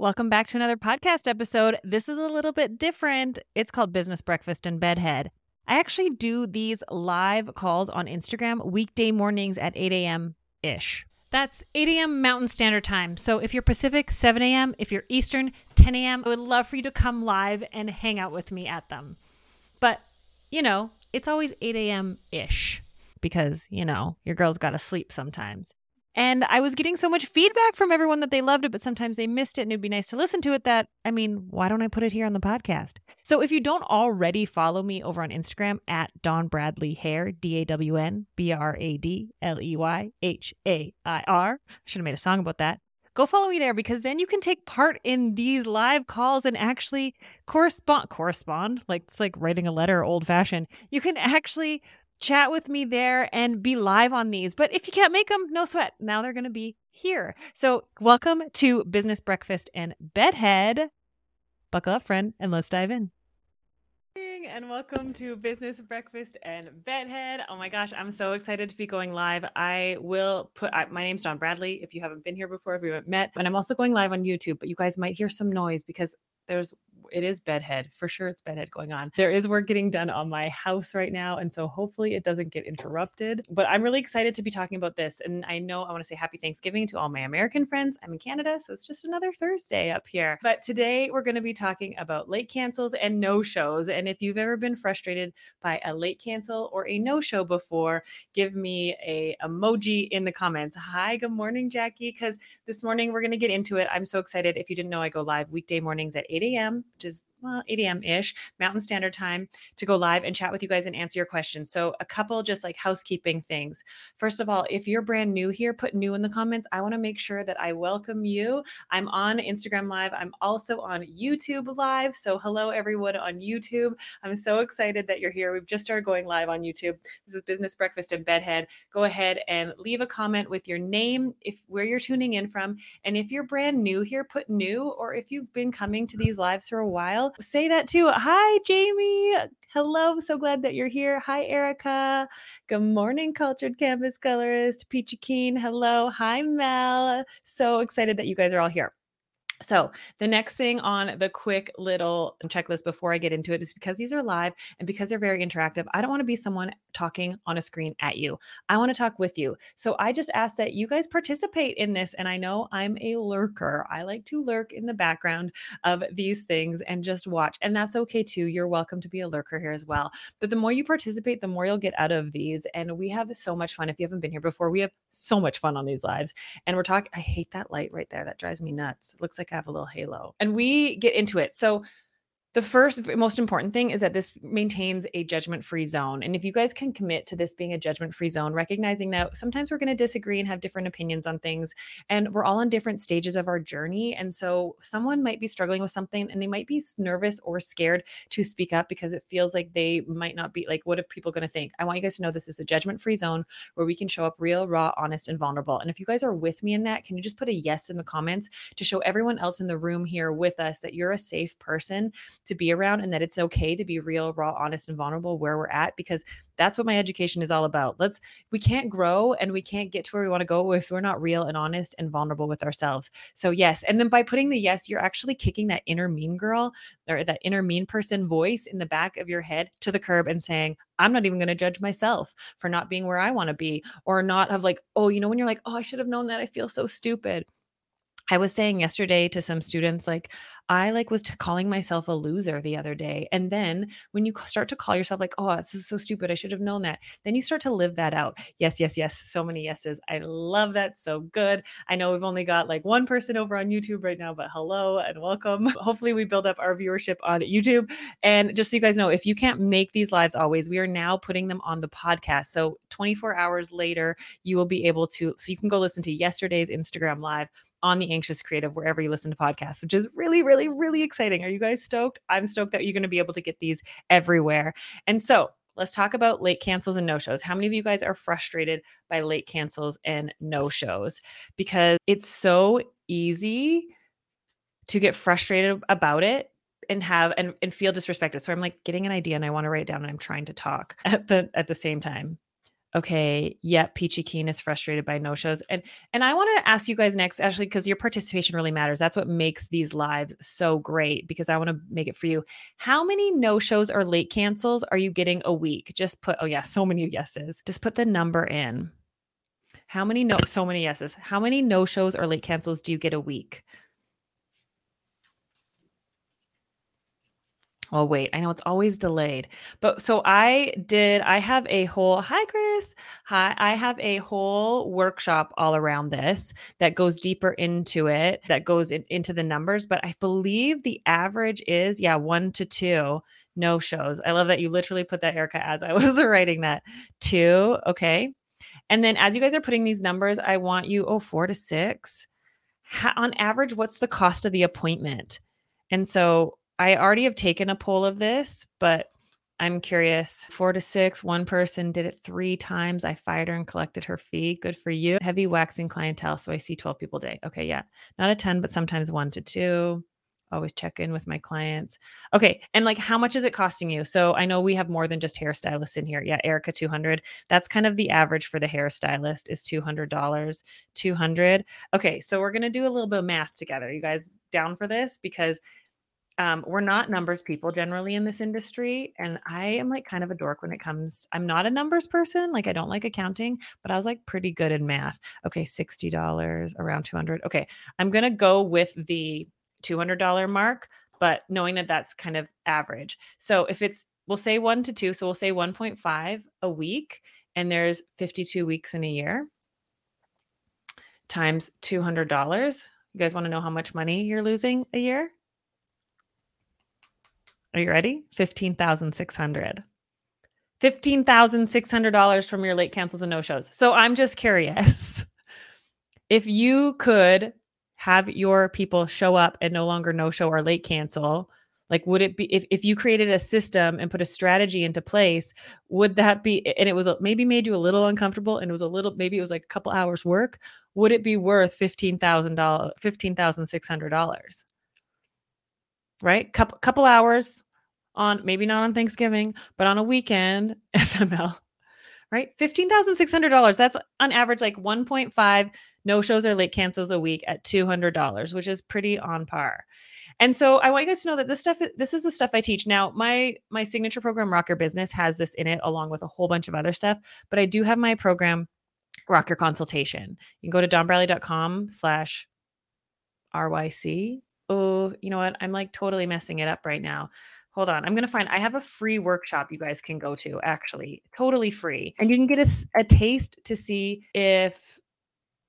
Welcome back to another podcast episode. This is a little bit different. It's called Business Breakfast and Bedhead. I actually do these live calls on Instagram weekday mornings at 8 a.m. ish. That's 8 a.m. Mountain Standard Time. So if you're Pacific, 7 a.m. If you're Eastern, 10 a.m. I would love for you to come live and hang out with me at them. But, you know, it's always 8 a.m. ish because, you know, your girl's got to sleep sometimes. And I was getting so much feedback from everyone that they loved it, but sometimes they missed it and it'd be nice to listen to it that, I mean, why don't I put it here on the podcast? So if you don't already follow me over on Instagram at Dawn Bradley Hair, D A W N B R A D L E Y H A I R, I should have made a song about that. Go follow me there because then you can take part in these live calls and actually correspond correspond like it's like writing a letter old fashioned. You can actually chat with me there and be live on these. But if you can't make them, no sweat. Now they're going to be here. So, welcome to Business Breakfast and Bedhead. Buckle up, friend, and let's dive in. And welcome to Business Breakfast and Bedhead. Oh my gosh, I'm so excited to be going live. I will put I, my name's Dawn Bradley. If you haven't been here before, if we haven't met, and I'm also going live on YouTube, but you guys might hear some noise because there's it is bedhead for sure it's bedhead going on. There is work getting done on my house right now and so hopefully it doesn't get interrupted but i'm really excited to be talking about this and i know i want to say happy thanksgiving to all my american friends. I'm in canada so it's just another thursday up here. But today we're going to be talking about late cancels and no shows and if you've ever been frustrated by a late cancel or a no show before give me a emoji in the comments. Hi good morning jackie because this morning we're going to get into it. I'm so excited. If you didn't know i go live weekday mornings at 8 a.m is well 8 a.m ish mountain standard time to go live and chat with you guys and answer your questions. So a couple just like housekeeping things. First of all if you're brand new here put new in the comments. I want to make sure that i welcome you. I'm on instagram live. I'm also on youtube live. So hello everyone on youtube. I'm so excited that you're here. We've just started going live on youtube. This is business breakfast and bedhead. Go ahead and leave a comment with your name if where you're tuning in from. And if you're brand new here put new or if you've been coming to these lives for a while, say that too. Hi, Jamie. Hello. So glad that you're here. Hi, Erica. Good morning, Cultured Canvas Colorist. Peachy Keen. Hello. Hi, Mel. So excited that you guys are all here. So, the next thing on the quick little checklist before I get into it is because these are live and because they're very interactive, I don't want to be someone talking on a screen at you. I want to talk with you. So, I just ask that you guys participate in this. And I know I'm a lurker. I like to lurk in the background of these things and just watch. And that's okay too. You're welcome to be a lurker here as well. But the more you participate, the more you'll get out of these. And we have so much fun. If you haven't been here before, we have so much fun on these lives. And we're talking, I hate that light right there. That drives me nuts. It looks like Have a little halo. And we get into it. So the first most important thing is that this maintains a judgment free zone. And if you guys can commit to this being a judgment free zone, recognizing that sometimes we're going to disagree and have different opinions on things, and we're all on different stages of our journey. And so someone might be struggling with something and they might be nervous or scared to speak up because it feels like they might not be like, what if people going to think? I want you guys to know this is a judgment free zone where we can show up real, raw, honest, and vulnerable. And if you guys are with me in that, can you just put a yes in the comments to show everyone else in the room here with us that you're a safe person? To be around and that it's okay to be real, raw, honest, and vulnerable where we're at because that's what my education is all about. Let's, we can't grow and we can't get to where we want to go if we're not real and honest and vulnerable with ourselves. So, yes. And then by putting the yes, you're actually kicking that inner mean girl or that inner mean person voice in the back of your head to the curb and saying, I'm not even going to judge myself for not being where I want to be or not have like, oh, you know, when you're like, oh, I should have known that. I feel so stupid. I was saying yesterday to some students, like, I like was t- calling myself a loser the other day. And then when you start to call yourself like, oh, it's so, so stupid. I should have known that. Then you start to live that out. Yes, yes, yes. So many yeses. I love that. So good. I know we've only got like one person over on YouTube right now, but hello and welcome. Hopefully we build up our viewership on YouTube. And just so you guys know, if you can't make these lives always, we are now putting them on the podcast. So 24 hours later, you will be able to, so you can go listen to yesterday's Instagram live on the Anxious Creative, wherever you listen to podcasts, which is really, really, really exciting. Are you guys stoked? I'm stoked that you're going to be able to get these everywhere. And so let's talk about late cancels and no shows. How many of you guys are frustrated by late cancels and no shows? Because it's so easy to get frustrated about it and have and, and feel disrespected. So I'm like getting an idea and I want to write it down and I'm trying to talk at the at the same time. Okay, yep, Peachy Keen is frustrated by no-shows. And and I want to ask you guys next, actually, because your participation really matters. That's what makes these lives so great because I want to make it for you. How many no-shows or late cancels are you getting a week? Just put, oh yeah, so many yeses. Just put the number in. How many no so many yeses. How many no-shows or late cancels do you get a week? Oh, wait. I know it's always delayed. But so I did, I have a whole, hi, Chris. Hi. I have a whole workshop all around this that goes deeper into it, that goes in, into the numbers. But I believe the average is, yeah, one to two no shows. I love that you literally put that, Erica, as I was writing that. Two. Okay. And then as you guys are putting these numbers, I want you, oh, four to six. On average, what's the cost of the appointment? And so I already have taken a poll of this, but I'm curious. Four to six, one person did it three times. I fired her and collected her fee. Good for you. Heavy waxing clientele. So I see 12 people a day. Okay. Yeah. Not a 10, but sometimes one to two. Always check in with my clients. Okay. And like, how much is it costing you? So I know we have more than just hairstylists in here. Yeah. Erica, 200. That's kind of the average for the hairstylist is $200. 200. Okay. So we're going to do a little bit of math together. You guys down for this? Because um, we're not numbers people generally in this industry. And I am like kind of a dork when it comes, I'm not a numbers person. Like I don't like accounting, but I was like pretty good in math. Okay, $60, around 200. Okay, I'm going to go with the $200 mark, but knowing that that's kind of average. So if it's, we'll say one to two, so we'll say 1.5 a week, and there's 52 weeks in a year times $200. You guys want to know how much money you're losing a year? Are you ready? 15,600. $15,600 from your late cancels and no shows. So I'm just curious if you could have your people show up and no longer no show or late cancel, like would it be if, if you created a system and put a strategy into place, would that be and it was maybe made you a little uncomfortable and it was a little maybe it was like a couple hours work, would it be worth $15,000 $15,600? Right? Couple couple hours on maybe not on Thanksgiving, but on a weekend, FML, right? $15,600. That's on average like 1.5 no shows or late cancels a week at $200, which is pretty on par. And so I want you guys to know that this stuff this is the stuff I teach. Now, my my signature program Rock Your Business has this in it along with a whole bunch of other stuff, but I do have my program Rock Your Consultation. You can go to dawnbradley.com slash RYC oh, you know what? I'm like totally messing it up right now. Hold on. I'm going to find, I have a free workshop you guys can go to, actually, totally free. And you can get a, a taste to see if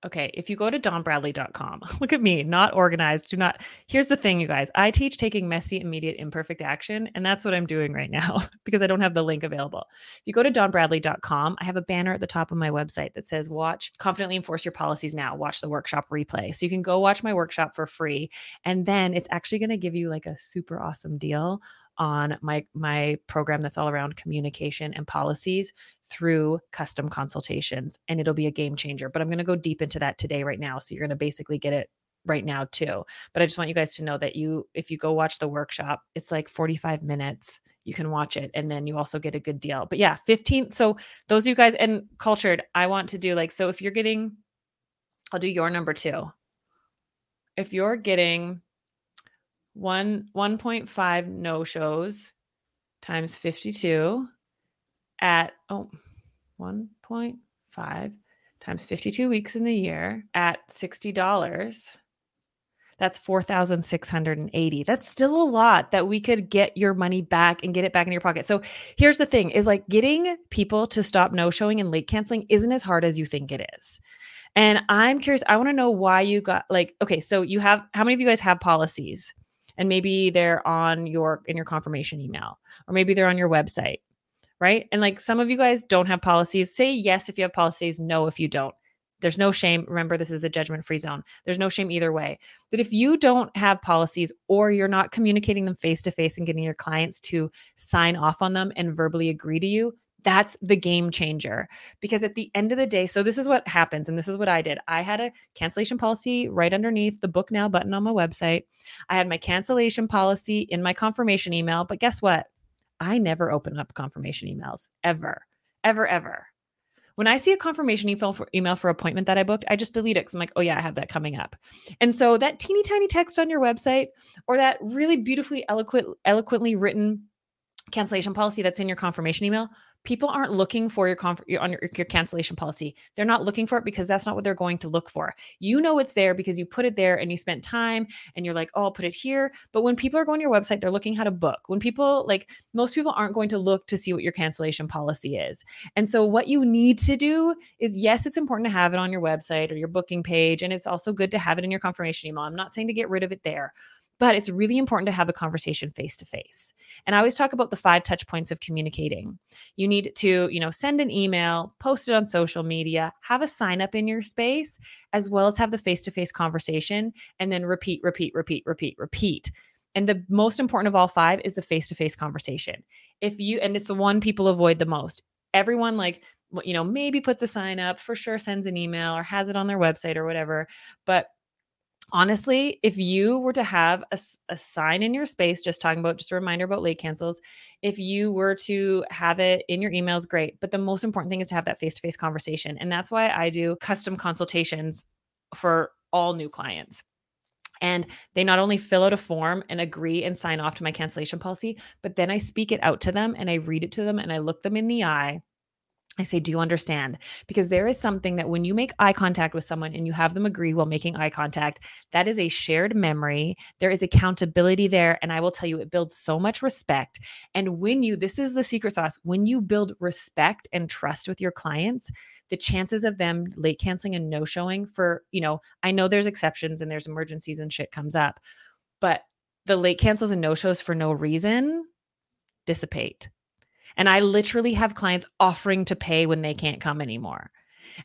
Okay, if you go to dawnbradley.com, look at me, not organized. Do not. Here's the thing, you guys. I teach taking messy, immediate, imperfect action, and that's what I'm doing right now because I don't have the link available. If you go to dawnbradley.com, I have a banner at the top of my website that says "Watch confidently enforce your policies now." Watch the workshop replay, so you can go watch my workshop for free, and then it's actually going to give you like a super awesome deal on my my program that's all around communication and policies through custom consultations and it'll be a game changer but i'm going to go deep into that today right now so you're going to basically get it right now too. But i just want you guys to know that you if you go watch the workshop it's like 45 minutes you can watch it and then you also get a good deal. But yeah 15 so those of you guys and cultured i want to do like so if you're getting i'll do your number two if you're getting one 1.5 no shows times 52 at oh 1.5 times 52 weeks in the year at $60 that's 4680 that's still a lot that we could get your money back and get it back in your pocket. So here's the thing is like getting people to stop no showing and late canceling isn't as hard as you think it is. And i'm curious i want to know why you got like okay so you have how many of you guys have policies and maybe they're on your in your confirmation email or maybe they're on your website right? And like some of you guys don't have policies. Say yes if you have policies no if you don't. There's no shame. Remember this is a judgment free zone. There's no shame either way. But if you don't have policies or you're not communicating them face to face and getting your clients to sign off on them and verbally agree to you that's the game changer because at the end of the day so this is what happens and this is what i did. I had a cancellation policy right underneath the book now button on my website. I had my cancellation policy in my confirmation email but guess what? I never open up confirmation emails ever ever ever. When I see a confirmation email for email for appointment that I booked, I just delete it because I'm like, oh yeah, I have that coming up. And so that teeny tiny text on your website or that really beautifully eloquent, eloquently written cancellation policy that's in your confirmation email, people aren't looking for your, conf- your, your, your cancellation policy. They're not looking for it because that's not what they're going to look for. You know it's there because you put it there and you spent time and you're like, oh, I'll put it here. But when people are going to your website, they're looking how to book. When people like most people aren't going to look to see what your cancellation policy is. And so what you need to do is yes, it's important to have it on your website or your booking page. And it's also good to have it in your confirmation email. I'm not saying to get rid of it there but it's really important to have the conversation face to face. And I always talk about the five touch points of communicating. You need to, you know, send an email, post it on social media, have a sign up in your space, as well as have the face to face conversation, and then repeat, repeat, repeat, repeat, repeat. And the most important of all five is the face to face conversation. If you, and it's the one people avoid the most. Everyone, like, you know, maybe puts a sign up, for sure sends an email or has it on their website or whatever. But honestly, if you were to have a, a, sign in your space, just talking about, just a reminder about late cancels, if you were to have it in your emails, great. But the most important thing is to have that face to face conversation. And that's why I do custom consultations for all new clients. And they not only fill out a form and agree and sign off to my cancellation policy, but then I speak it out to them and I read it to them and I look them in the eye I say, Do you understand? Because there is something that when you make eye contact with someone and you have them agree while making eye contact, that is a shared memory. There is accountability there. And I will tell you, it builds so much respect. And when you, this is the secret sauce, when you build respect and trust with your clients, the chances of them late canceling and no showing for, you know, I know there's exceptions and there's emergencies and shit comes up, but the late cancels and no shows for no reason dissipate and I literally have clients offering to pay when they can't come anymore.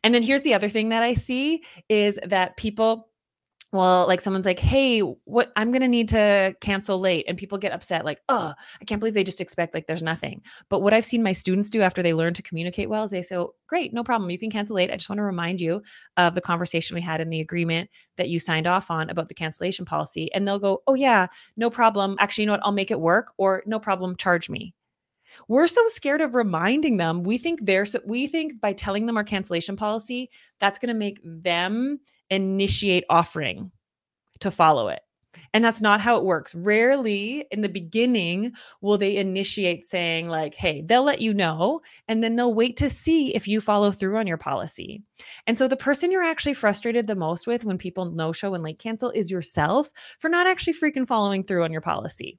And then here's the other thing that I see is that people well, like someone's like, "Hey, what I'm going to need to cancel late." And people get upset like, "Oh, I can't believe they just expect like there's nothing." But what I've seen my students do after they learn to communicate well is they say, oh, "Great, no problem. You can cancel late. I just want to remind you of the conversation we had in the agreement that you signed off on about the cancellation policy." And they'll go, "Oh yeah, no problem. Actually, you know what? I'll make it work or no problem, charge me." We're so scared of reminding them. We think they're so, we think by telling them our cancellation policy, that's going to make them initiate offering to follow it. And that's not how it works. Rarely in the beginning will they initiate saying, like, hey, they'll let you know, and then they'll wait to see if you follow through on your policy. And so the person you're actually frustrated the most with when people no show and late cancel is yourself for not actually freaking following through on your policy.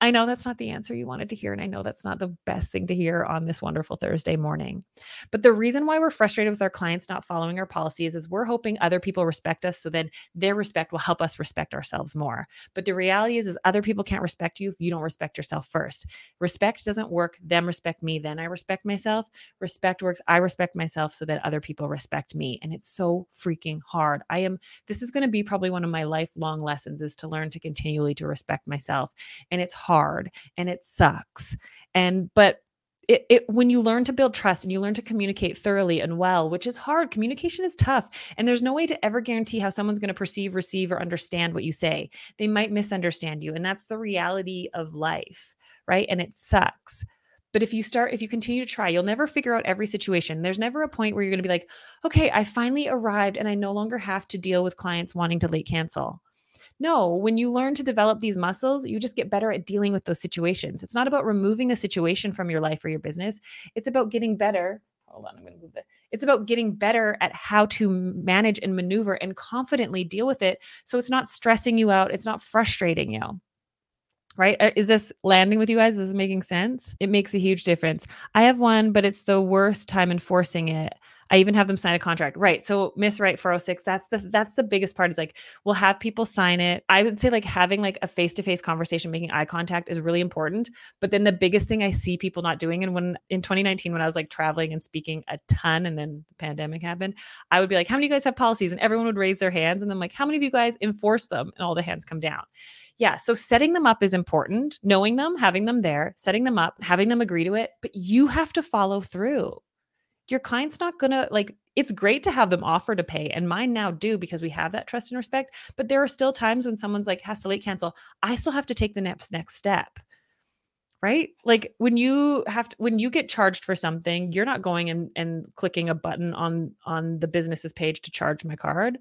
I know that's not the answer you wanted to hear. And I know that's not the best thing to hear on this wonderful Thursday morning. But the reason why we're frustrated with our clients not following our policies is we're hoping other people respect us. So then their respect will help us respect ourselves more. But the reality is, is other people can't respect you if you don't respect yourself first. Respect doesn't work. Them respect me. Then I respect myself. Respect works. I respect myself so that other people respect me. And it's so freaking hard. I am, this is going to be probably one of my lifelong lessons is to learn to continually to respect myself and it's hard and it sucks. And, but it, it, when you learn to build trust and you learn to communicate thoroughly and well which is hard communication is tough and there's no way to ever guarantee how someone's going to perceive receive or understand what you say. They might misunderstand you and that's the reality of life right and it sucks. But if you start if you continue to try you'll never figure out every situation. There's never a point where you're going to be like okay i finally arrived and i no longer have to deal with clients wanting to late cancel no, when you learn to develop these muscles, you just get better at dealing with those situations. It's not about removing the situation from your life or your business. It's about getting better. Hold on, I'm going to move that. It's about getting better at how to manage and maneuver and confidently deal with it so it's not stressing you out, it's not frustrating you right? Uh, is this landing with you guys? Is this making sense? It makes a huge difference. I have one, but it's the worst time enforcing it. I even have them sign a contract. Right. So Miss Right 406, that's the that's the biggest part. It's like we'll have people sign it. I would say like having like a face-to-face conversation, making eye contact is really important. But then the biggest thing I see people not doing, and when in 2019, when I was like traveling and speaking a ton and then the pandemic happened, I would be like, How many of you guys have policies? And everyone would raise their hands. And then like, how many of you guys enforce them? And all the hands come down. Yeah. So setting them up is important, knowing them, having them there, setting them up, having them agree to it, but you have to follow through your client's not gonna like it's great to have them offer to pay and mine now do because we have that trust and respect but there are still times when someone's like has to late cancel i still have to take the next next step right? Like when you have to, when you get charged for something, you're not going and, and clicking a button on on the business's page to charge my card,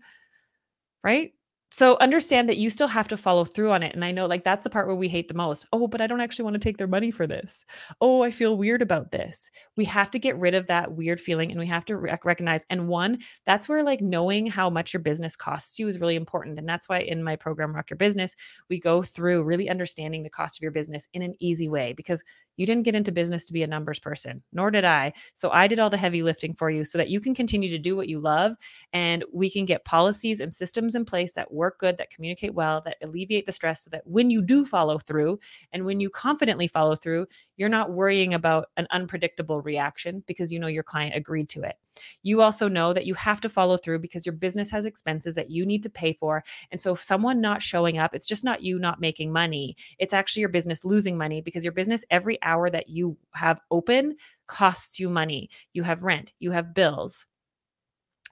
right? So understand that you still have to follow through on it. And I know like that's the part where we hate the most. Oh, but I don't actually want to take their money for this. Oh, I feel weird about this. We have to get rid of that weird feeling and we have to rec- recognize. And one, that's where like knowing how much your business costs you is really important. And that's why in my program, Rock Your Business, we go through really understanding the cost of your business in an easy way because you didn't get into business to be a numbers person, nor did I. So I did all the heavy lifting for you so that you can continue to do what you love and we can get policies and systems in place that work good, that communicate well, that alleviate the stress so that when you do follow through and when you confidently follow through, you're not worrying about an unpredictable reaction because you know your client agreed to it. You also know that you have to follow through because your business has expenses that you need to pay for. And so, if someone not showing up, it's just not you not making money. It's actually your business losing money because your business, every hour that you have open, costs you money. You have rent, you have bills,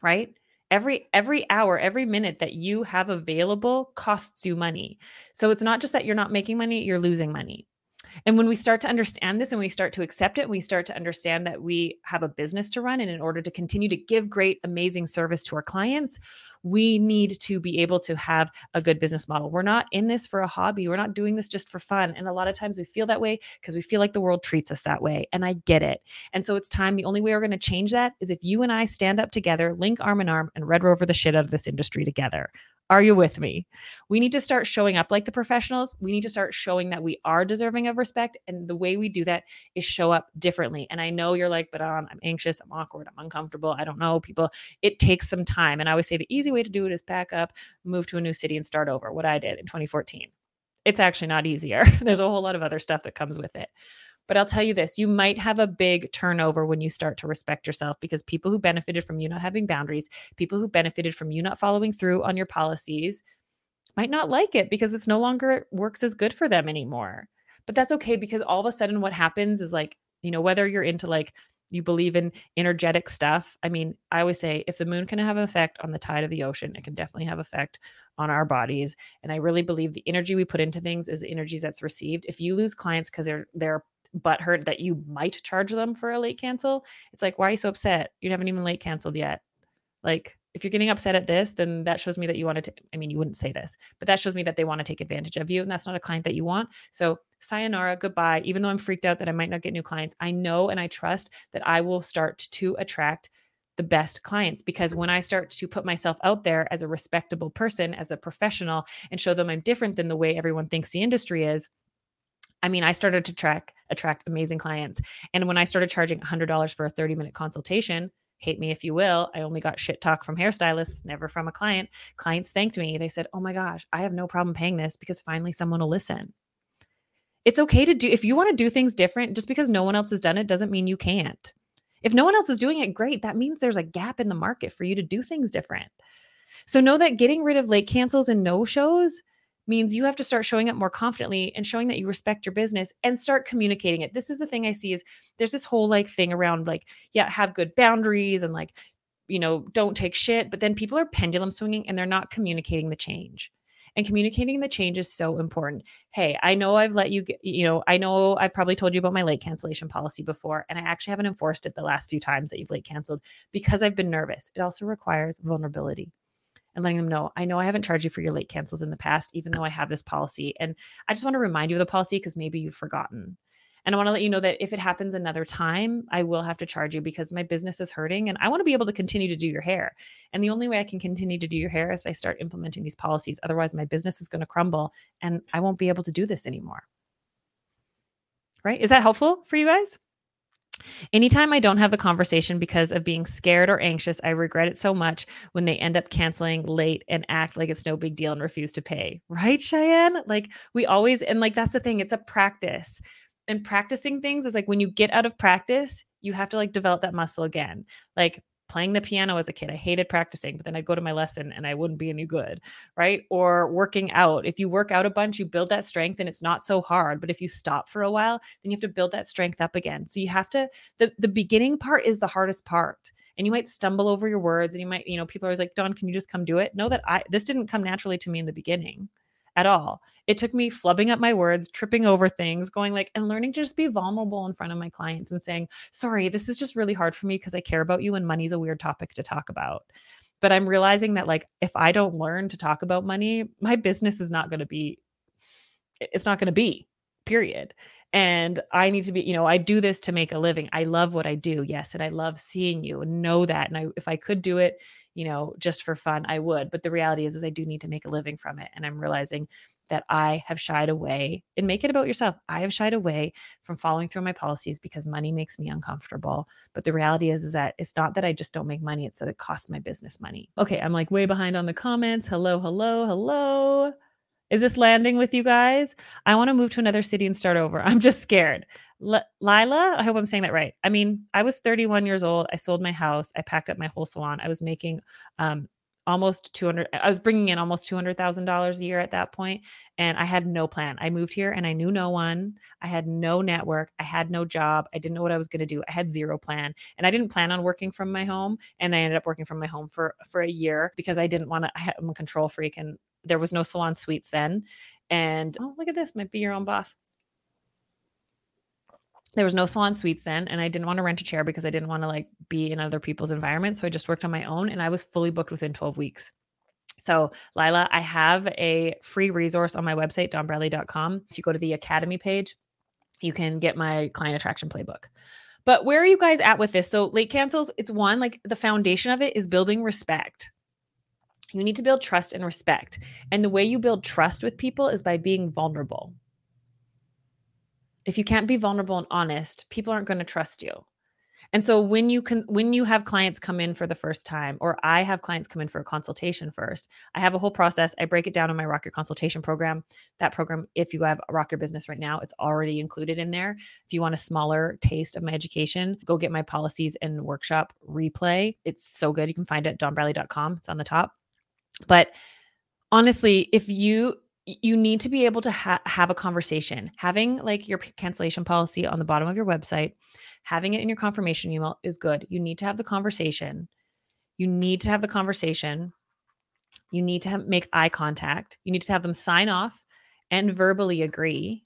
right? every every hour every minute that you have available costs you money so it's not just that you're not making money you're losing money and when we start to understand this and we start to accept it, we start to understand that we have a business to run. And in order to continue to give great, amazing service to our clients, we need to be able to have a good business model. We're not in this for a hobby. We're not doing this just for fun. And a lot of times we feel that way because we feel like the world treats us that way. And I get it. And so it's time. The only way we're going to change that is if you and I stand up together, link arm in arm, and red rover the shit out of this industry together. Are you with me? We need to start showing up like the professionals. We need to start showing that we are deserving of respect. And the way we do that is show up differently. And I know you're like, but um, I'm anxious, I'm awkward, I'm uncomfortable. I don't know people. It takes some time. And I always say the easy way to do it is pack up, move to a new city, and start over. What I did in 2014. It's actually not easier. There's a whole lot of other stuff that comes with it. But I'll tell you this you might have a big turnover when you start to respect yourself because people who benefited from you not having boundaries, people who benefited from you not following through on your policies, might not like it because it's no longer works as good for them anymore. But that's okay because all of a sudden what happens is like, you know, whether you're into like, you believe in energetic stuff. I mean, I always say if the moon can have an effect on the tide of the ocean, it can definitely have effect on our bodies. And I really believe the energy we put into things is the energies that's received. If you lose clients because they're they're butthurt that you might charge them for a late cancel, it's like, why are you so upset? You haven't even late canceled yet. Like, if you're getting upset at this, then that shows me that you want to, I mean, you wouldn't say this, but that shows me that they want to take advantage of you. And that's not a client that you want. So, sayonara, goodbye. Even though I'm freaked out that I might not get new clients, I know and I trust that I will start to attract the best clients because when I start to put myself out there as a respectable person, as a professional, and show them I'm different than the way everyone thinks the industry is, I mean, I started to track attract amazing clients. And when I started charging $100 for a 30 minute consultation, hate me if you will, I only got shit talk from hairstylists, never from a client. Clients thanked me. They said, "Oh my gosh, I have no problem paying this because finally someone will listen." It's okay to do if you want to do things different, just because no one else has done it doesn't mean you can't. If no one else is doing it, great. That means there's a gap in the market for you to do things different. So know that getting rid of late cancels and no shows means you have to start showing up more confidently and showing that you respect your business and start communicating it. This is the thing I see is there's this whole like thing around like yeah, have good boundaries and like you know, don't take shit, but then people are pendulum swinging and they're not communicating the change. And communicating the change is so important. Hey, I know I've let you get, you know, I know I've probably told you about my late cancellation policy before, and I actually haven't enforced it the last few times that you've late canceled because I've been nervous. It also requires vulnerability and letting them know, I know I haven't charged you for your late cancels in the past, even though I have this policy. And I just want to remind you of the policy because maybe you've forgotten. And I want to let you know that if it happens another time, I will have to charge you because my business is hurting and I want to be able to continue to do your hair. And the only way I can continue to do your hair is I start implementing these policies. Otherwise, my business is going to crumble and I won't be able to do this anymore. Right? Is that helpful for you guys? Anytime I don't have the conversation because of being scared or anxious, I regret it so much when they end up canceling late and act like it's no big deal and refuse to pay. Right, Cheyenne? Like we always, and like that's the thing, it's a practice. And practicing things is like when you get out of practice, you have to like develop that muscle again. Like playing the piano as a kid. I hated practicing, but then I'd go to my lesson and I wouldn't be any good, right? Or working out. If you work out a bunch, you build that strength and it's not so hard. But if you stop for a while, then you have to build that strength up again. So you have to, the, the beginning part is the hardest part. And you might stumble over your words and you might, you know, people are always like, Dawn, can you just come do it? Know that I, this didn't come naturally to me in the beginning at all. It took me flubbing up my words, tripping over things, going like, and learning to just be vulnerable in front of my clients and saying, sorry, this is just really hard for me because I care about you and money's a weird topic to talk about. But I'm realizing that, like, if I don't learn to talk about money, my business is not going to be, it's not going to be, period and I need to be, you know, I do this to make a living. I love what I do. Yes. And I love seeing you and know that. And I, if I could do it, you know, just for fun, I would. But the reality is, is I do need to make a living from it. And I'm realizing that I have shied away and make it about yourself. I have shied away from following through my policies because money makes me uncomfortable. But the reality is, is that it's not that I just don't make money. It's that it costs my business money. Okay. I'm like way behind on the comments. Hello, hello, hello. Is this landing with you guys? I want to move to another city and start over. I'm just scared. L- Lila, I hope I'm saying that right. I mean, I was 31 years old. I sold my house. I packed up my whole salon. I was making um, almost 200 I was bringing in almost $200,000 a year at that point and I had no plan. I moved here and I knew no one. I had no network. I had no job. I didn't know what I was going to do. I had zero plan. And I didn't plan on working from my home and I ended up working from my home for for a year because I didn't want to I'm a control freak and there was no salon suites then. And oh, look at this, might be your own boss. There was no salon suites then, and I didn't want to rent a chair because I didn't want to like be in other people's environment. So I just worked on my own, and I was fully booked within 12 weeks. So, Lila, I have a free resource on my website, dawnbradley.com. If you go to the Academy page, you can get my client attraction playbook. But where are you guys at with this? So, late cancels, it's one like the foundation of it is building respect. You need to build trust and respect. And the way you build trust with people is by being vulnerable. If you can't be vulnerable and honest, people aren't going to trust you. And so when you can when you have clients come in for the first time or I have clients come in for a consultation first, I have a whole process. I break it down in my Rock Your Consultation program. That program if you have a Rock Business right now, it's already included in there. If you want a smaller taste of my education, go get my policies and workshop replay. It's so good. You can find it at dawnbradley.com. It's on the top. But honestly, if you you need to be able to ha- have a conversation. Having like your cancellation policy on the bottom of your website, having it in your confirmation email is good. You need to have the conversation. You need to have the conversation. You need to have, make eye contact. You need to have them sign off and verbally agree.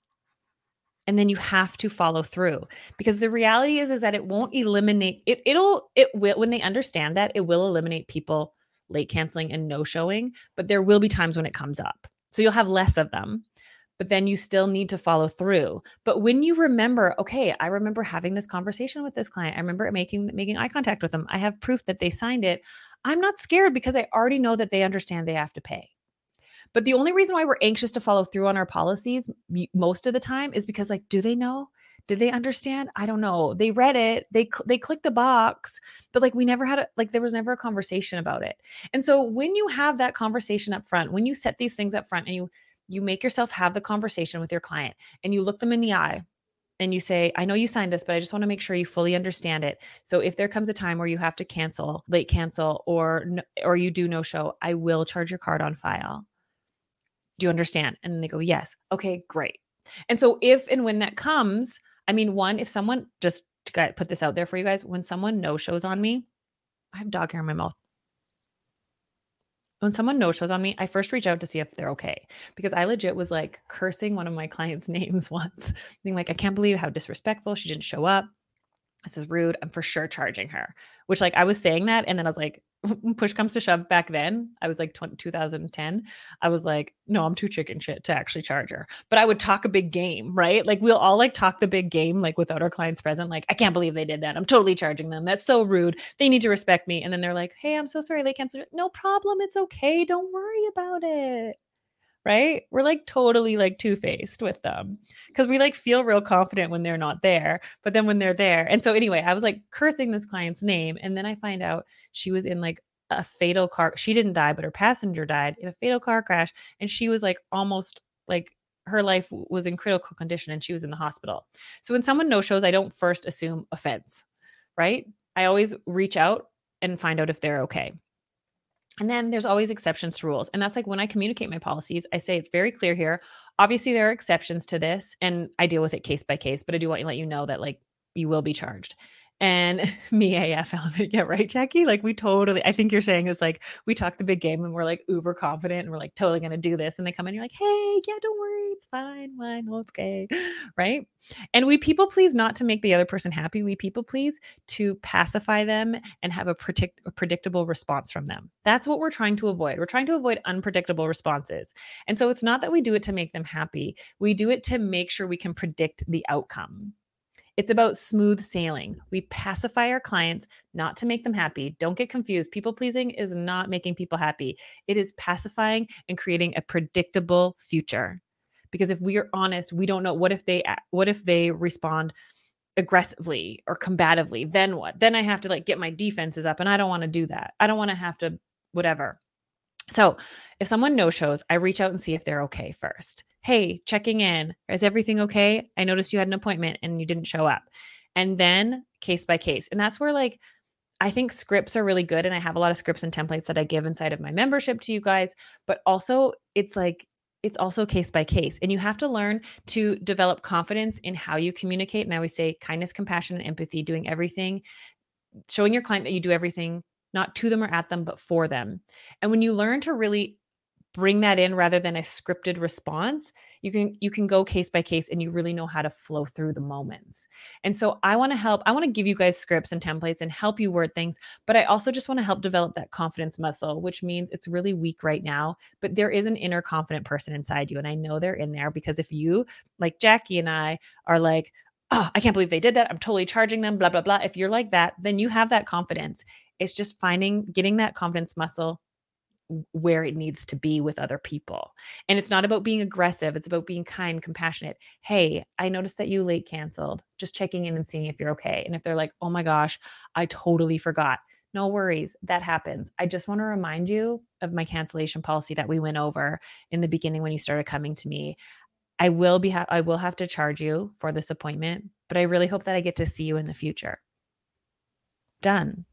And then you have to follow through because the reality is is that it won't eliminate it it'll it will when they understand that it will eliminate people late canceling and no showing, but there will be times when it comes up. So you'll have less of them, but then you still need to follow through. But when you remember, okay, I remember having this conversation with this client. I remember making making eye contact with them. I have proof that they signed it. I'm not scared because I already know that they understand they have to pay. But the only reason why we're anxious to follow through on our policies most of the time is because like do they know? Did they understand? I don't know. They read it. They they clicked the box, but like we never had a like there was never a conversation about it. And so when you have that conversation up front, when you set these things up front and you you make yourself have the conversation with your client and you look them in the eye and you say, I know you signed this, but I just want to make sure you fully understand it. So if there comes a time where you have to cancel, late cancel, or or you do no show, I will charge your card on file. Do you understand? And they go, Yes. Okay, great. And so if and when that comes, I mean, one, if someone just put this out there for you guys, when someone no shows on me, I have dog hair in my mouth. When someone no shows on me, I first reach out to see if they're okay because I legit was like cursing one of my clients' names once, being like, I can't believe how disrespectful she didn't show up. This is rude. I'm for sure charging her. Which, like, I was saying that, and then I was like, push comes to shove back then i was like 20, 2010 i was like no i'm too chicken shit to actually charge her but i would talk a big game right like we'll all like talk the big game like without our clients present like i can't believe they did that i'm totally charging them that's so rude they need to respect me and then they're like hey i'm so sorry They canceled. no problem it's okay don't worry about it right? We're like totally like two faced with them because we like feel real confident when they're not there, but then when they're there. And so, anyway, I was like cursing this client's name. And then I find out she was in like a fatal car. She didn't die, but her passenger died in a fatal car crash. And she was like almost like her life was in critical condition and she was in the hospital. So, when someone no shows, I don't first assume offense, right? I always reach out and find out if they're okay. And then there's always exceptions to rules. And that's like when I communicate my policies, I say it's very clear here. Obviously, there are exceptions to this, and I deal with it case by case, but I do want to let you know that like you will be charged. And me AF element. Yeah, right, Jackie? Like we totally, I think you're saying it's like we talk the big game and we're like uber confident and we're like totally gonna do this. And they come in, you're like, hey, yeah, don't worry, it's fine, fine, no, it's okay. Right. And we people please not to make the other person happy. We people please to pacify them and have a, predict- a predictable response from them. That's what we're trying to avoid. We're trying to avoid unpredictable responses. And so it's not that we do it to make them happy, we do it to make sure we can predict the outcome. It's about smooth sailing. We pacify our clients not to make them happy. Don't get confused. People pleasing is not making people happy, it is pacifying and creating a predictable future. Because if we are honest, we don't know what if they what if they respond aggressively or combatively, then what? Then I have to like get my defenses up and I don't want to do that. I don't want to have to whatever. So, if someone no shows, I reach out and see if they're okay first. Hey, checking in. Is everything okay? I noticed you had an appointment and you didn't show up. And then case by case. And that's where like I think scripts are really good and I have a lot of scripts and templates that I give inside of my membership to you guys, but also it's like it's also case by case. And you have to learn to develop confidence in how you communicate. And I always say kindness, compassion, and empathy, doing everything, showing your client that you do everything not to them or at them, but for them. And when you learn to really bring that in rather than a scripted response you can you can go case by case and you really know how to flow through the moments. And so i want to help i want to give you guys scripts and templates and help you word things but i also just want to help develop that confidence muscle which means it's really weak right now but there is an inner confident person inside you and i know they're in there because if you like jackie and i are like oh i can't believe they did that. I'm totally charging them blah blah blah. If you're like that then you have that confidence it's just finding getting that confidence muscle where it needs to be with other people. And it's not about being aggressive, it's about being kind, compassionate. Hey, I noticed that you late canceled. Just checking in and seeing if you're okay. And if they're like, "Oh my gosh, I totally forgot." No worries, that happens. I just want to remind you of my cancellation policy that we went over in the beginning when you started coming to me. I will be ha- I will have to charge you for this appointment, but I really hope that I get to see you in the future. Done.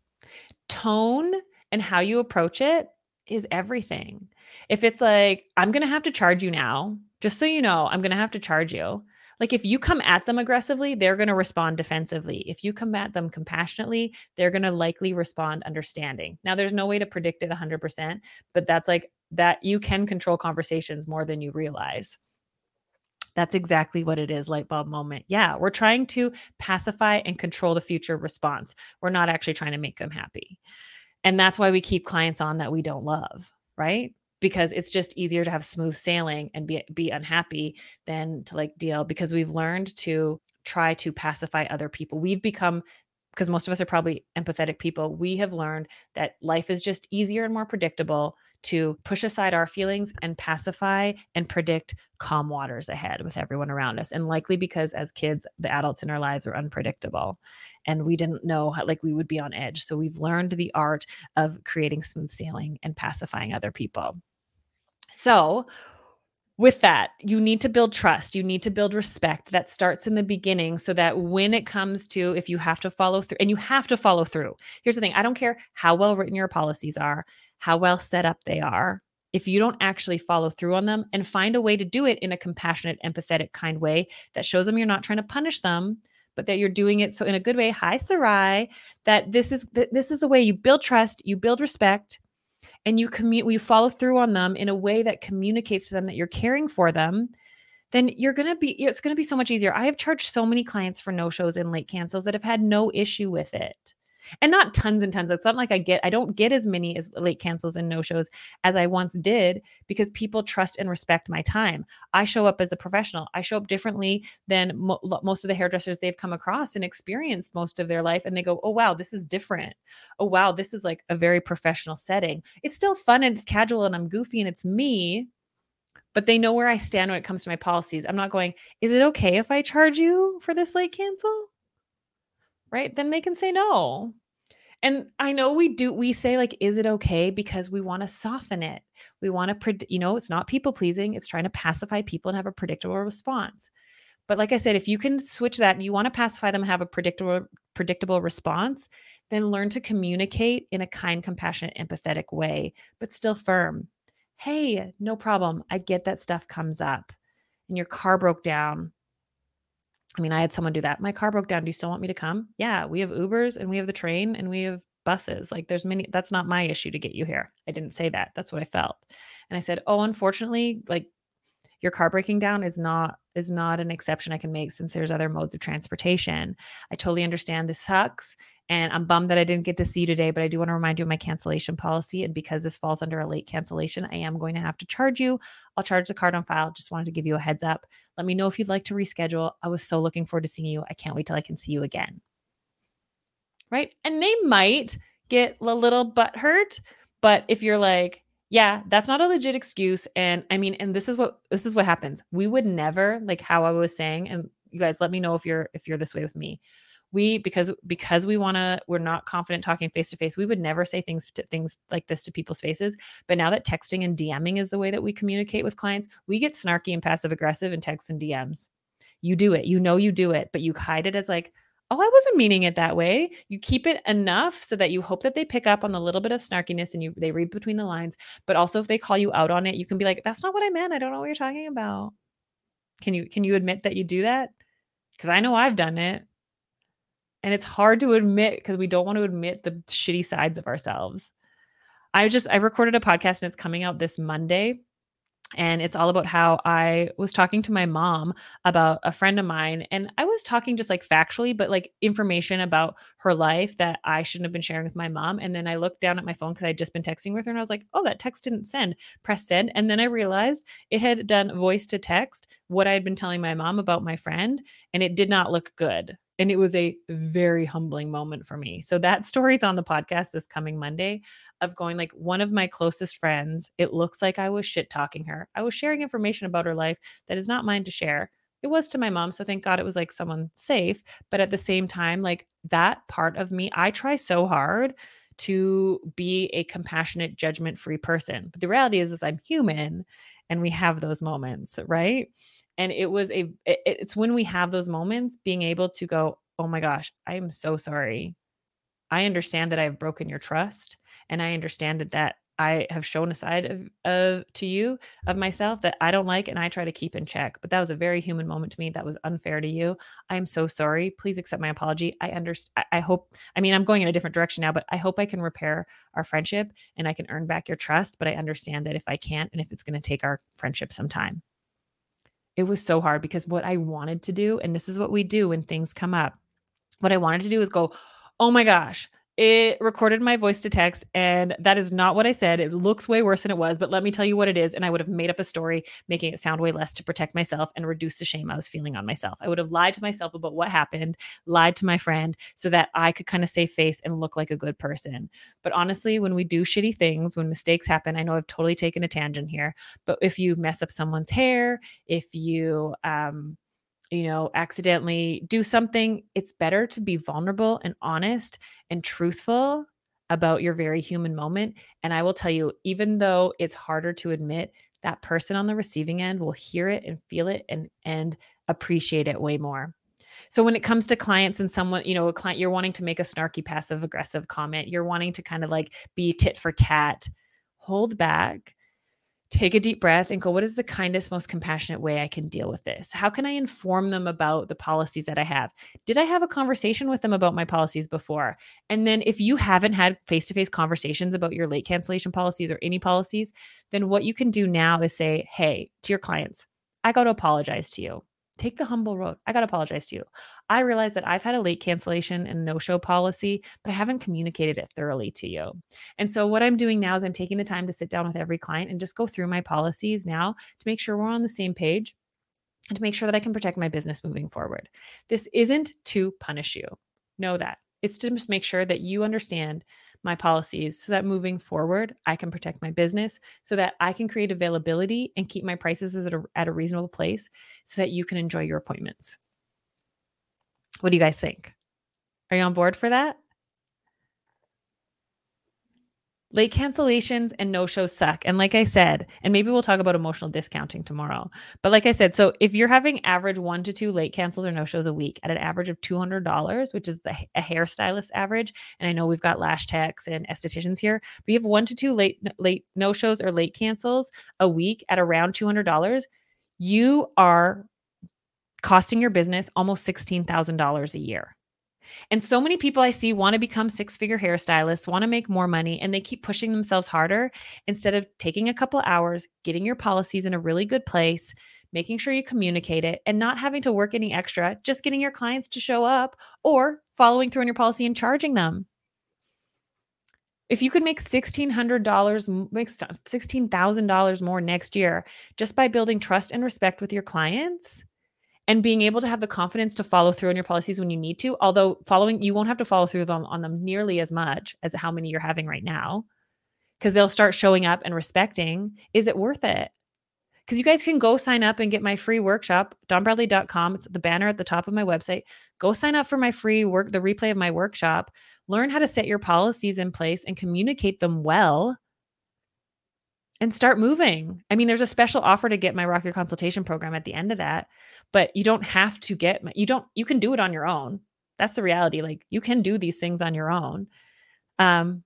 Tone and how you approach it is everything. If it's like, I'm going to have to charge you now, just so you know, I'm going to have to charge you. Like if you come at them aggressively, they're going to respond defensively. If you come at them compassionately, they're going to likely respond understanding. Now, there's no way to predict it 100%, but that's like that you can control conversations more than you realize. That's exactly what it is, light bulb moment. Yeah, we're trying to pacify and control the future response. We're not actually trying to make them happy. And that's why we keep clients on that we don't love, right? Because it's just easier to have smooth sailing and be be unhappy than to like deal because we've learned to try to pacify other people. We've become because most of us are probably empathetic people, we have learned that life is just easier and more predictable to push aside our feelings and pacify and predict calm waters ahead with everyone around us. And likely because as kids, the adults in our lives were unpredictable and we didn't know how, like we would be on edge. So we've learned the art of creating smooth sailing and pacifying other people. So, with that, you need to build trust. You need to build respect that starts in the beginning so that when it comes to if you have to follow through, and you have to follow through. Here's the thing I don't care how well written your policies are, how well set up they are. If you don't actually follow through on them and find a way to do it in a compassionate, empathetic, kind way that shows them you're not trying to punish them, but that you're doing it so in a good way. Hi, Sarai. That this is this is a way you build trust, you build respect, and you commute you follow through on them in a way that communicates to them that you're caring for them then you're to be it's to be so much easier i have charged so many clients for no shows and late cancels that have had no issue with it and not tons and tons. It's not like I get, I don't get as many as late cancels and no shows as I once did because people trust and respect my time. I show up as a professional. I show up differently than mo- most of the hairdressers they've come across and experienced most of their life. And they go, oh, wow, this is different. Oh, wow, this is like a very professional setting. It's still fun and it's casual and I'm goofy and it's me. But they know where I stand when it comes to my policies. I'm not going, is it okay if I charge you for this late cancel? Right? Then they can say no. And I know we do, we say, like, is it okay? Because we want to soften it. We want to, you know, it's not people pleasing, it's trying to pacify people and have a predictable response. But like I said, if you can switch that and you want to pacify them, and have a predictable, predictable response, then learn to communicate in a kind, compassionate, empathetic way, but still firm. Hey, no problem. I get that stuff comes up and your car broke down I mean, I had someone do that. My car broke down. Do you still want me to come? Yeah, we have Ubers and we have the train and we have buses. Like there's many that's not my issue to get you here. I didn't say that. That's what I felt. And I said, "Oh, unfortunately, like your car breaking down is not is not an exception I can make since there's other modes of transportation. I totally understand this sucks and I'm bummed that I didn't get to see you today, but I do want to remind you of my cancellation policy. And because this falls under a late cancellation, I am going to have to charge you. I'll charge the card on file. Just wanted to give you a heads up. Let me know if you'd like to reschedule. I was so looking forward to seeing you. I can't wait till I can see you again. Right. And they might get a little butt hurt, but if you're like, yeah, that's not a legit excuse. And I mean, and this is what this is what happens. We would never, like how I was saying, and you guys let me know if you're if you're this way with me we because because we want to we're not confident talking face to face we would never say things to, things like this to people's faces. But now that texting and dming is the way that we communicate with clients we get snarky and passive aggressive in texts and dms. You do it you know you do it but you hide it as like oh i wasn't meaning it that way. You keep it enough so that you hope that they pick up on the little bit of snarkiness and you they read between the lines. But also if they call you out on it you can be like that's not what i meant. I don't know what you're talking about. Can you can you admit that you do that? Because i know i've done it and it's hard to admit because we don't want to admit the shitty sides of ourselves. I just I recorded a podcast and it's coming out this Monday. And it's all about how I was talking to my mom about a friend of mine. And I was talking just like factually, but like information about her life that I shouldn't have been sharing with my mom. And then I looked down at my phone because I'd just been texting with her and I was like, oh, that text didn't send. Press send. And then I realized it had done voice to text what I had been telling my mom about my friend. And it did not look good. And it was a very humbling moment for me. So that story's on the podcast this coming Monday of going like one of my closest friends, it looks like I was shit talking her. I was sharing information about her life that is not mine to share. It was to my mom, so thank God it was like someone safe, but at the same time like that part of me, I try so hard to be a compassionate, judgment-free person. But the reality is is I'm human and we have those moments, right? And it was a it, it's when we have those moments being able to go oh my gosh i am so sorry. I understand that i've broken your trust and i understand that that i have shown a side of, of to you of myself that i don't like and i try to keep in check. But that was a very human moment to me that was unfair to you. I am so sorry. Please accept my apology. I understand i hope i mean i'm going in a different direction now but i hope i can repair our friendship and i can earn back your trust but i understand that if i can't and if it's going to take our friendship some time it was so hard because what I wanted to do, and this is what we do when things come up, what I wanted to do is go, oh my gosh, it recorded my voice to text, and that is not what I said. It looks way worse than it was, but let me tell you what it is. And I would have made up a story, making it sound way less to protect myself and reduce the shame I was feeling on myself. I would have lied to myself about what happened, lied to my friend so that I could kind of save face and look like a good person. But honestly, when we do shitty things, when mistakes happen, I know I've totally taken a tangent here, but if you mess up someone's hair, if you, um, you know, accidentally do something, it's better to be vulnerable and honest and truthful about your very human moment. And I will tell you, even though it's harder to admit, that person on the receiving end will hear it and feel it and and appreciate it way more. So when it comes to clients and someone, you know, a client you're wanting to make a snarky passive aggressive comment, you're wanting to kind of like be tit for tat, hold back take a deep breath and go, what is the kindest, most compassionate way I can deal with this? How can I inform them about the policies that I have? Did I have a conversation with them about my policies before? And then if you haven't had face to face conversations about your late cancellation policies or any policies, then what you can do now is say, hey, to your clients, I got to apologize to you take the humble road. I got to apologize to you. I realize that I've had a late cancellation and no show policy, but I haven't communicated it thoroughly to you. And so, what I'm doing now is I'm taking the time to sit down with every client and just go through my policies now to make sure we're on the same page and to make sure that I can protect my business moving forward. This isn't to punish you. Know that. It's to just make sure that you understand my policies so that moving forward, I can protect my business, so that I can create availability and keep my prices at a, at a reasonable place so that you can enjoy your appointments. What do you guys think? Are you on board for that? Late cancellations and no shows suck. And like I said, and maybe we'll talk about emotional discounting tomorrow. But like I said, so if you're having average one to two late cancels or no shows a week at an average of $200, which is the, a hairstylist average, and I know we've got lash techs and estheticians here, but you have one to two late, late no shows or late cancels a week at around $200, you are costing your business almost $16,000 a year. And so many people I see want to become six figure hairstylists, want to make more money, and they keep pushing themselves harder instead of taking a couple hours, getting your policies in a really good place, making sure you communicate it, and not having to work any extra, just getting your clients to show up or following through on your policy and charging them. If you could make $1,600, make $16,000 more next year just by building trust and respect with your clients, and being able to have the confidence to follow through on your policies when you need to. Although following, you won't have to follow through on, on them nearly as much as how many you're having right now, because they'll start showing up and respecting. Is it worth it? Because you guys can go sign up and get my free workshop, dawnbradley.com It's the banner at the top of my website. Go sign up for my free work, the replay of my workshop. Learn how to set your policies in place and communicate them well and start moving. I mean, there's a special offer to get my Rock Your Consultation program at the end of that, but you don't have to get my, you don't you can do it on your own. That's the reality. Like you can do these things on your own. Um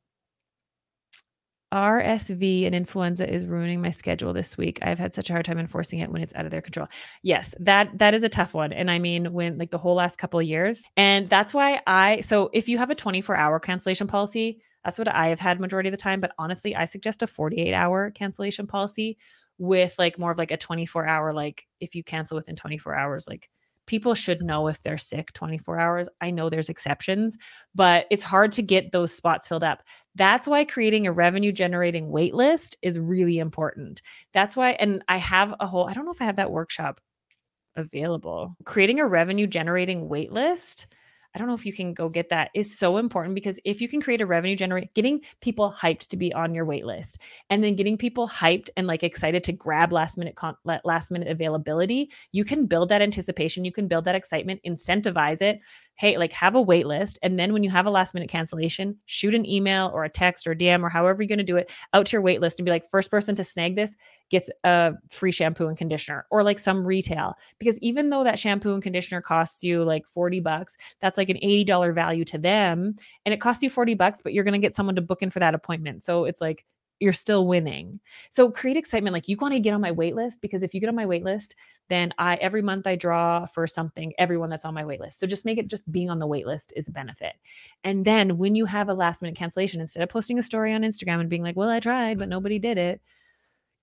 RSV and influenza is ruining my schedule this week. I've had such a hard time enforcing it when it's out of their control. Yes, that that is a tough one. And I mean when like the whole last couple of years. And that's why I so if you have a 24-hour cancellation policy, that's what I have had majority of the time. But honestly, I suggest a 48 hour cancellation policy with like more of like a 24 hour, like if you cancel within 24 hours, like people should know if they're sick 24 hours. I know there's exceptions, but it's hard to get those spots filled up. That's why creating a revenue generating wait list is really important. That's why, and I have a whole, I don't know if I have that workshop available. Creating a revenue generating wait list I don't know if you can go get that is so important because if you can create a revenue generate getting people hyped to be on your wait list and then getting people hyped and like excited to grab last minute con- last minute availability, you can build that anticipation, you can build that excitement, incentivize it. Hey, like have a wait list and then when you have a last minute cancellation, shoot an email or a text or DM or however you're going to do it out to your wait list and be like first person to snag this gets a free shampoo and conditioner or like some retail because even though that shampoo and conditioner costs you like 40 bucks that's like an $80 value to them and it costs you 40 bucks but you're going to get someone to book in for that appointment so it's like you're still winning. So create excitement. Like you want to get on my wait list because if you get on my wait list, then I every month I draw for something, everyone that's on my wait list. So just make it just being on the wait list is a benefit. And then when you have a last minute cancellation, instead of posting a story on Instagram and being like, well, I tried, but nobody did it,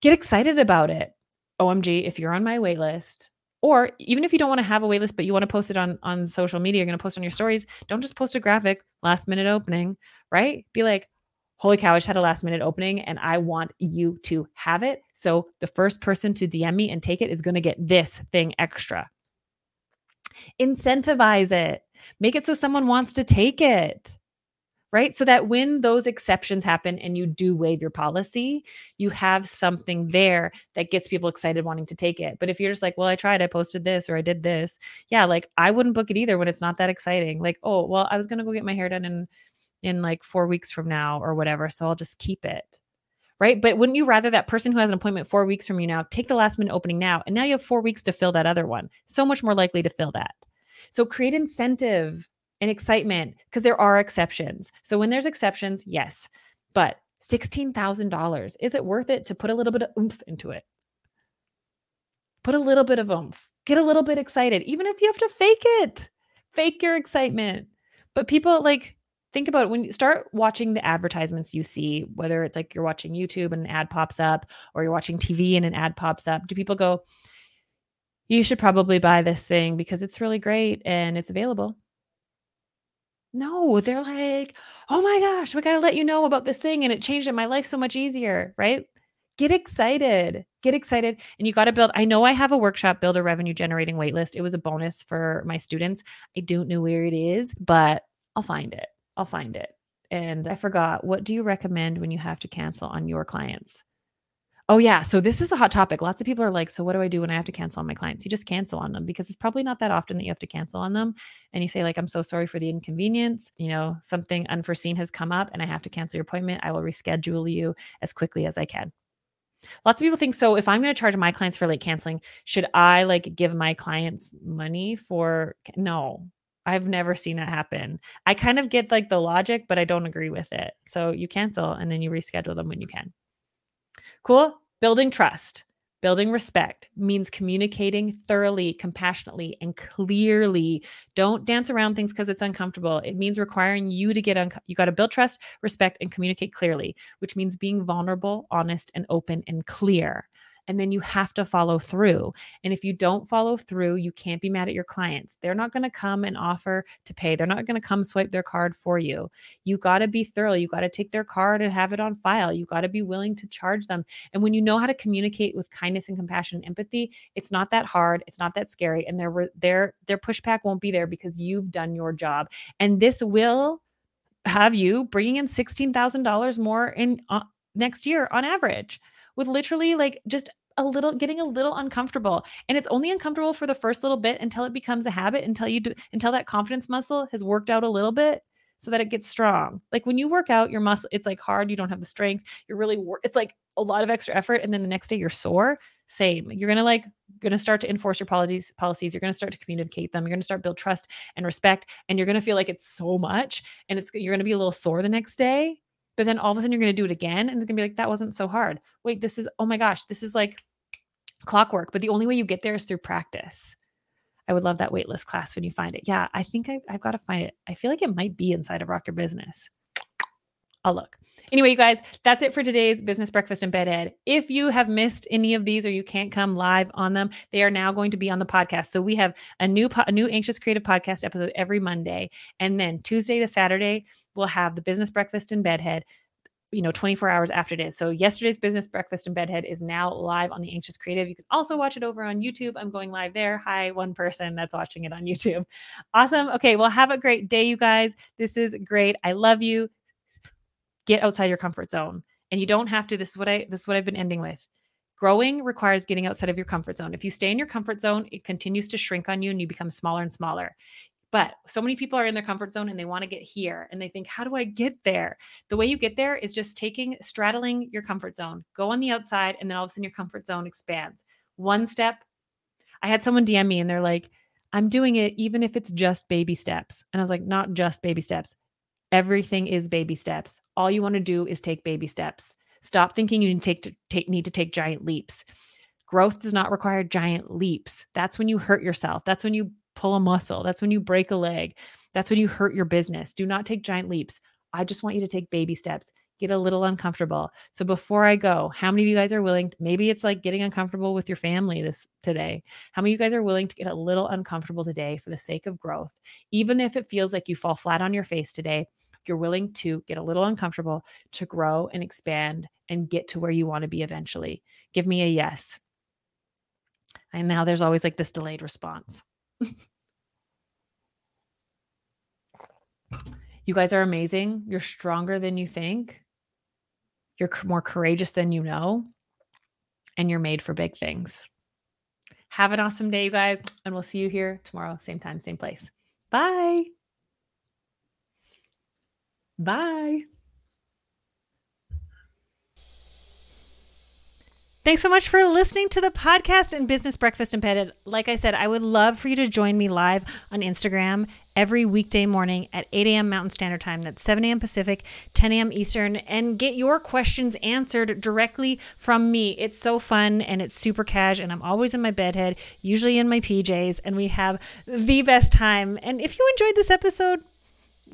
get excited about it. OMG, if you're on my wait list, or even if you don't want to have a waitlist, but you want to post it on on social media, you're going to post on your stories. Don't just post a graphic last minute opening, right? Be like, holy cow, I just had a last minute opening and I want you to have it. So the first person to DM me and take it is going to get this thing extra. Incentivize it. Make it so someone wants to take it right? So that when those exceptions happen and you do waive your policy, you have something there that gets people excited wanting to take it. But if you're just like, well, I tried, I posted this or I did this, yeah, like I wouldn't book it either when it's not that exciting. Like, oh, well, I was gonna go get my hair done in in like four weeks from now or whatever. So I'll just keep it. Right. But wouldn't you rather that person who has an appointment four weeks from you now take the last minute opening now? And now you have four weeks to fill that other one. So much more likely to fill that. So create incentive and excitement because there are exceptions. So when there's exceptions, yes, but $16,000, is it worth it to put a little bit of oomph into it? Put a little bit of oomph, get a little bit excited, even if you have to fake it, fake your excitement. But people like, think about it when you start watching the advertisements you see, whether it's like you're watching YouTube and an ad pops up or you're watching TV and an ad pops up, do people go, you should probably buy this thing because it's really great and it's available? No, they're like, "Oh my gosh, we gotta let you know about this thing, and it changed my life so much easier," right? Get excited. Get excited. And you got to build. I know I have a workshop, build a revenue generating waitlist. It was a bonus for my students. I don't know where it is, but I'll find it. I'll find it. And I forgot, what do you recommend when you have to cancel on your clients? Oh, yeah. So this is a hot topic. Lots of people are like, so what do I do when I have to cancel on my clients? You just cancel on them because it's probably not that often that you have to cancel on them. And you say, like, I'm so sorry for the inconvenience. You know, something unforeseen has come up and I have to cancel your appointment. I will reschedule you as quickly as I can. Lots of people think so. If I'm going to charge my clients for late canceling, should I like give my clients money for? No, I've never seen that happen. I kind of get like the logic, but I don't agree with it. So you cancel and then you reschedule them when you can. Cool. Building trust. Building respect means communicating thoroughly, compassionately, and clearly. Don't dance around things because it's uncomfortable. It means requiring you to get unco- you got to build trust, respect, and communicate clearly, which means being vulnerable, honest, and open and clear and then you have to follow through. And if you don't follow through, you can't be mad at your clients. They're not going to come and offer to pay. They're not going to come swipe their card for you. You got to be thorough. You got to take their card and have it on file. You got to be willing to charge them. And when you know how to communicate with kindness and compassion and empathy, it's not that hard. It's not that scary. And their their their pushback won't be there because you've done your job. And this will have you bringing in $16,000 more in uh, next year on average with literally like just a little getting a little uncomfortable and it's only uncomfortable for the first little bit until it becomes a habit until you do until that confidence muscle has worked out a little bit so that it gets strong. Like when you work out your muscle it's like hard you don't have the strength you're really wor- it's like a lot of extra effort and then the next day you're sore same. You're gonna like gonna start to enforce your policies policies you're gonna start to communicate them you're gonna start build trust and respect and you're gonna feel like it's so much and it's you're gonna be a little sore the next day but then all of a sudden you're going to do it again and it's going to be like, that wasn't so hard. Wait, this is, oh my gosh, this is like clockwork. But the only way you get there is through practice. I would love that waitlist class when you find it. Yeah, I think I've, I've got to find it. I feel like it might be inside of Rock Your Business. I'll look. Anyway, you guys, that's it for today's business breakfast and bedhead. If you have missed any of these or you can't come live on them, they are now going to be on the podcast. So we have a new po- a new anxious creative podcast episode every Monday, and then Tuesday to Saturday we'll have the business breakfast and bedhead. You know, 24 hours after it is. So yesterday's business breakfast and bedhead is now live on the Anxious Creative. You can also watch it over on YouTube. I'm going live there. Hi, one person that's watching it on YouTube. Awesome. Okay, well, have a great day, you guys. This is great. I love you get outside your comfort zone. And you don't have to. This is what I this is what I've been ending with. Growing requires getting outside of your comfort zone. If you stay in your comfort zone, it continues to shrink on you and you become smaller and smaller. But so many people are in their comfort zone and they want to get here and they think, how do I get there? The way you get there is just taking, straddling your comfort zone. Go on the outside and then all of a sudden your comfort zone expands. One step. I had someone DM me and they're like, I'm doing it even if it's just baby steps. And I was like, not just baby steps. Everything is baby steps. All you want to do is take baby steps. Stop thinking you need to take, take need to take giant leaps. Growth does not require giant leaps. That's when you hurt yourself. That's when you pull a muscle. That's when you break a leg. That's when you hurt your business. Do not take giant leaps. I just want you to take baby steps. Get a little uncomfortable. So before I go, how many of you guys are willing to, maybe it's like getting uncomfortable with your family this today. How many of you guys are willing to get a little uncomfortable today for the sake of growth? Even if it feels like you fall flat on your face today, you're willing to get a little uncomfortable to grow and expand and get to where you want to be eventually. Give me a yes. And now there's always like this delayed response. you guys are amazing. You're stronger than you think. You're more courageous than you know. And you're made for big things. Have an awesome day, you guys. And we'll see you here tomorrow, same time, same place. Bye. Bye. Thanks so much for listening to the podcast and Business Breakfast and Bedhead. Like I said, I would love for you to join me live on Instagram every weekday morning at 8 a.m. Mountain Standard Time. That's 7 a.m. Pacific, 10 a.m. Eastern, and get your questions answered directly from me. It's so fun and it's super cash, and I'm always in my bedhead, usually in my PJs, and we have the best time. And if you enjoyed this episode,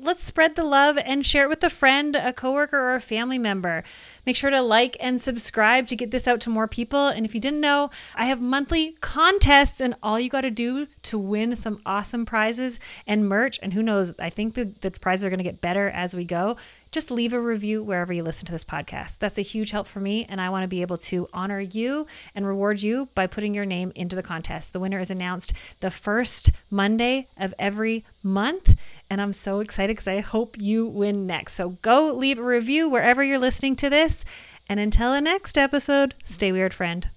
let's spread the love and share it with a friend, a coworker, or a family member. Make sure to like and subscribe to get this out to more people. And if you didn't know, I have monthly contests, and all you got to do to win some awesome prizes and merch, and who knows, I think the, the prizes are going to get better as we go. Just leave a review wherever you listen to this podcast. That's a huge help for me, and I want to be able to honor you and reward you by putting your name into the contest. The winner is announced the first Monday of every month, and I'm so excited because I hope you win next. So go leave a review wherever you're listening to this. And until the next episode, stay weird, friend.